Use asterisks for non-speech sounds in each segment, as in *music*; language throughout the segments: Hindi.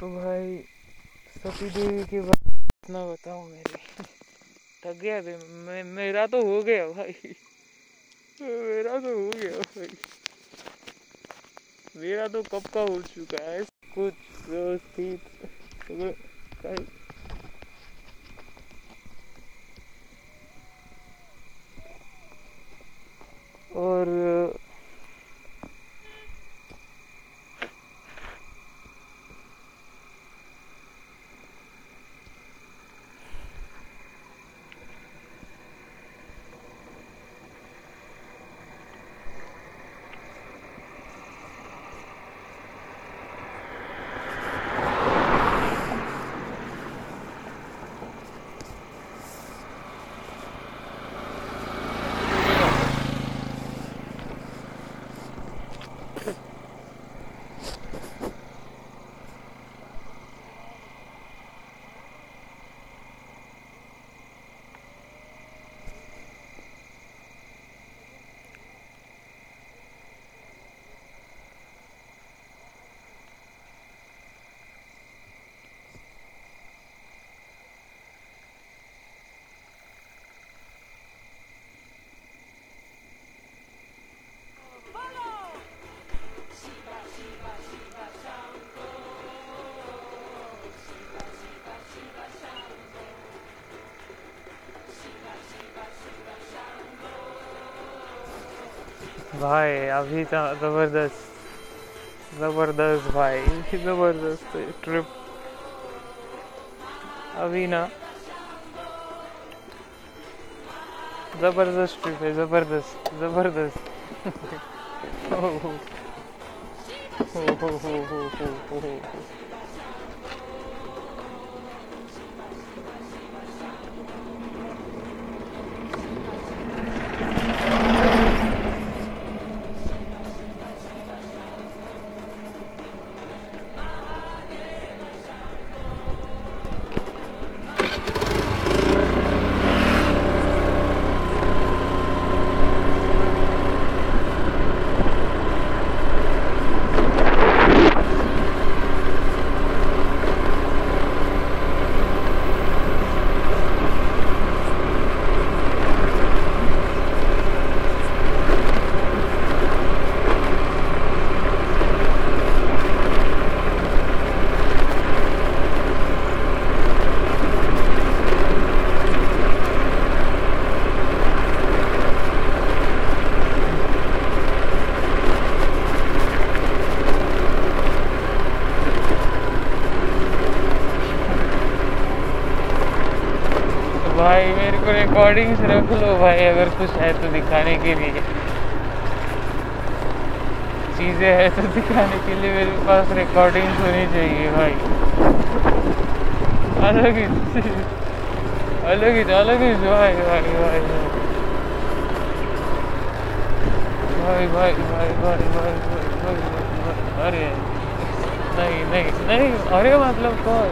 तो भाई, सती देवी के बाद इतना बताऊँ मेरी। थक गया बे मैं, मेरा तो हो गया भाई। मेरा तो हो गया भाई। मेरा तो कब का हो चुका है? कुछ व्यवस्थित। और भाई, अभी तो ज़बरदस्त ज़बरदस्त भाई, ज़बरदस्त ट्रिप अभी ना, ज़बरदस्त ट्रिप है, ज़बरदस्त ज़बरदस्त। *laughs* हो हो हो हो हो हो हो भाई मेरे को रिकॉर्डिंग्स रख लो भाई, अगर कुछ है तो दिखाने के लिए। चीज़ें है तो दिखाने के लिए मेरे पास रिकॉर्डिंग्स होनी चाहिए भाई। अलग ही अलग ही अलग ही भाई भाई भाई। भाई भाई भाई भाई भाई भाई भाई अरे, नहीं नहीं नहीं, अरे मतलब कौन?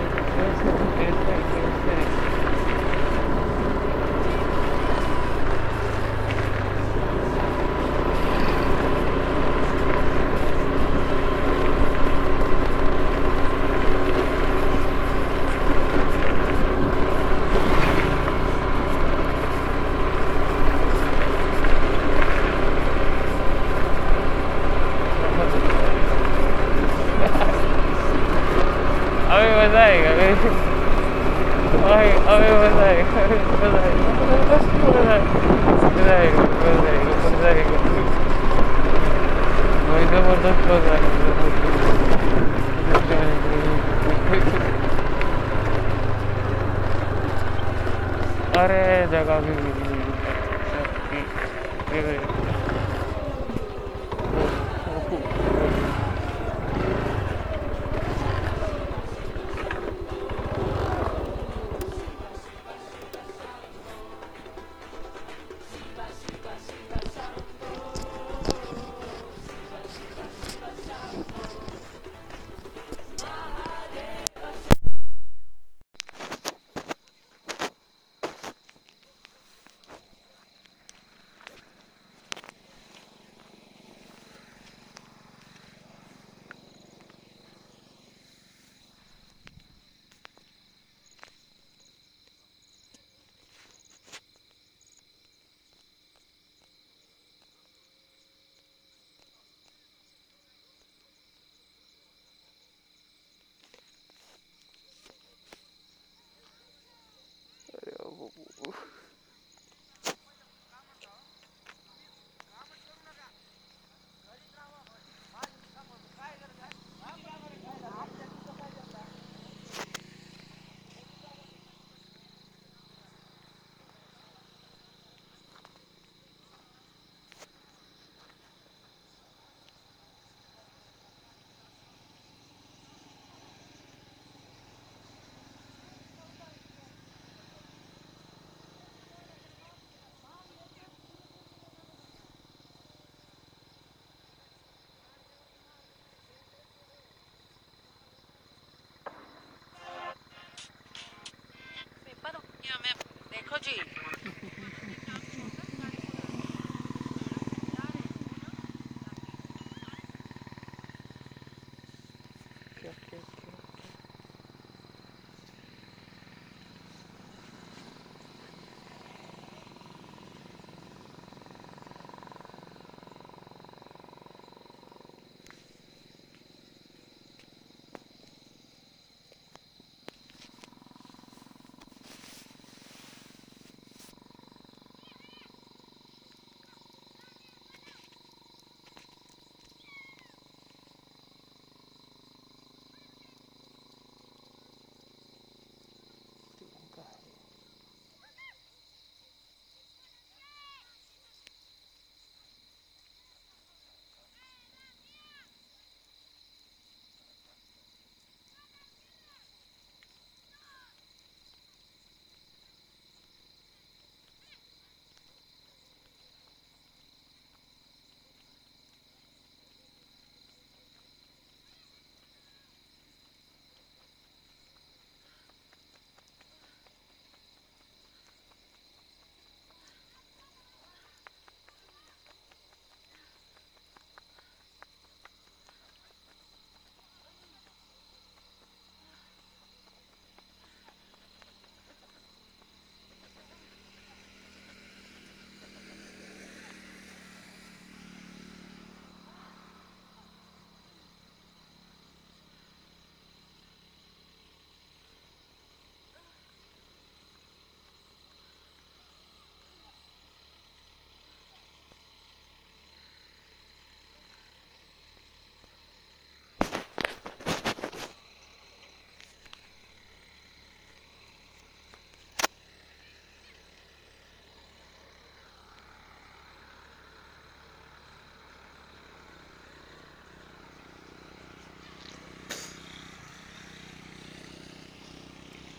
हमें देखो जी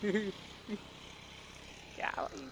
*laughs* क्या भाई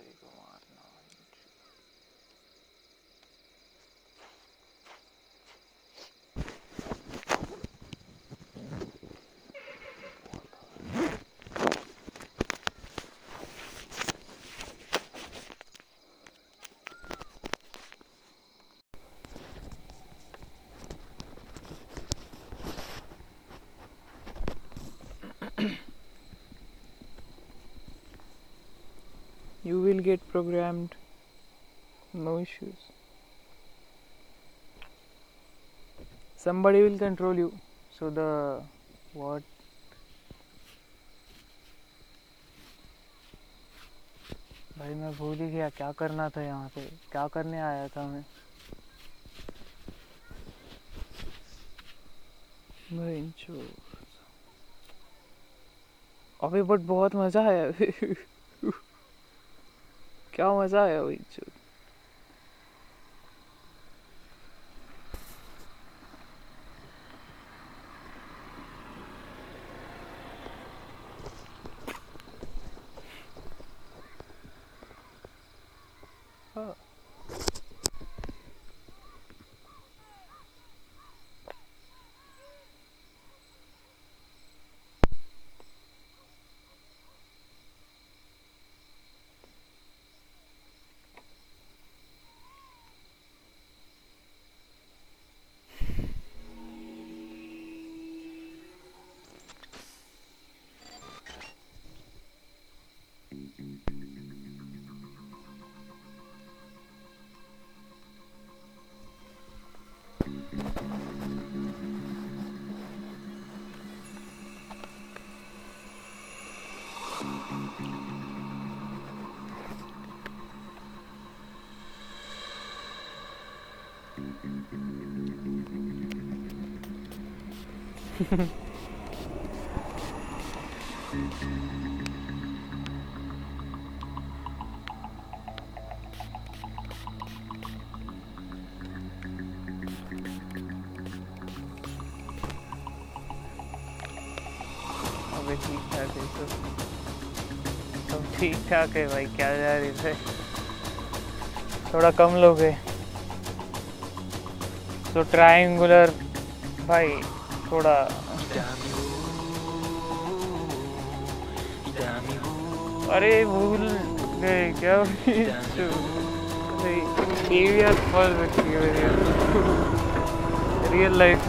city go on. You will get programmed no issues somebody will control you so the what भाई मैं भूल ही गया क्या करना था यहाँ पे क्या करने आया था मैं भाई अभी बट बहुत मज़ा आया क्या मज़ा अबे ठीक ठाक है तो सब ठीक ठाक है भाई, क्या जा रही थे? थोड़ा कम लोग है। तो ट्रायंगुलर भाई, थोड़ा अरे, भूल गए क्या? है रियल लाइफ *laughs*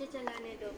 मुझे चलाने दो।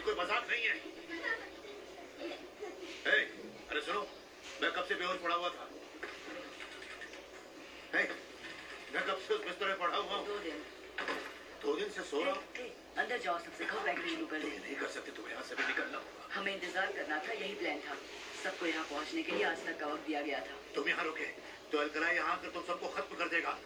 ये कोई मज़ाक नहीं है। हे, अरे सुनो मैं कब से बेहोश पड़ा हुआ था? हे, मैं कब से उस बिस्तर में पड़ा हुआ हूँ? दो दिन। दो दिन से सो रहा हूँ? अंदर जाओ सबसे खाओ बैग शुरू कर दे। नहीं कर सकते तुम्हें यहाँ से भी निकलना होगा। हमें इंतज़ार करना था यही प्लान था। सबको यहाँ पहुँचने के लिए आज तक का वक्त दिया गया था। तुम यहाँ रुके तो अलकला यहाँ आकर तुम सबको खत्म कर देगा।